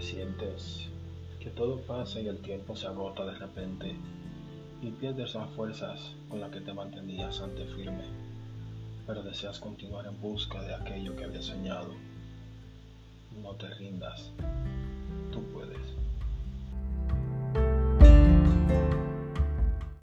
Sientes que todo pasa y el tiempo se agota de repente y pierdes las fuerzas con las que te mantenías ante firme, pero deseas continuar en busca de aquello que habías soñado. No te rindas.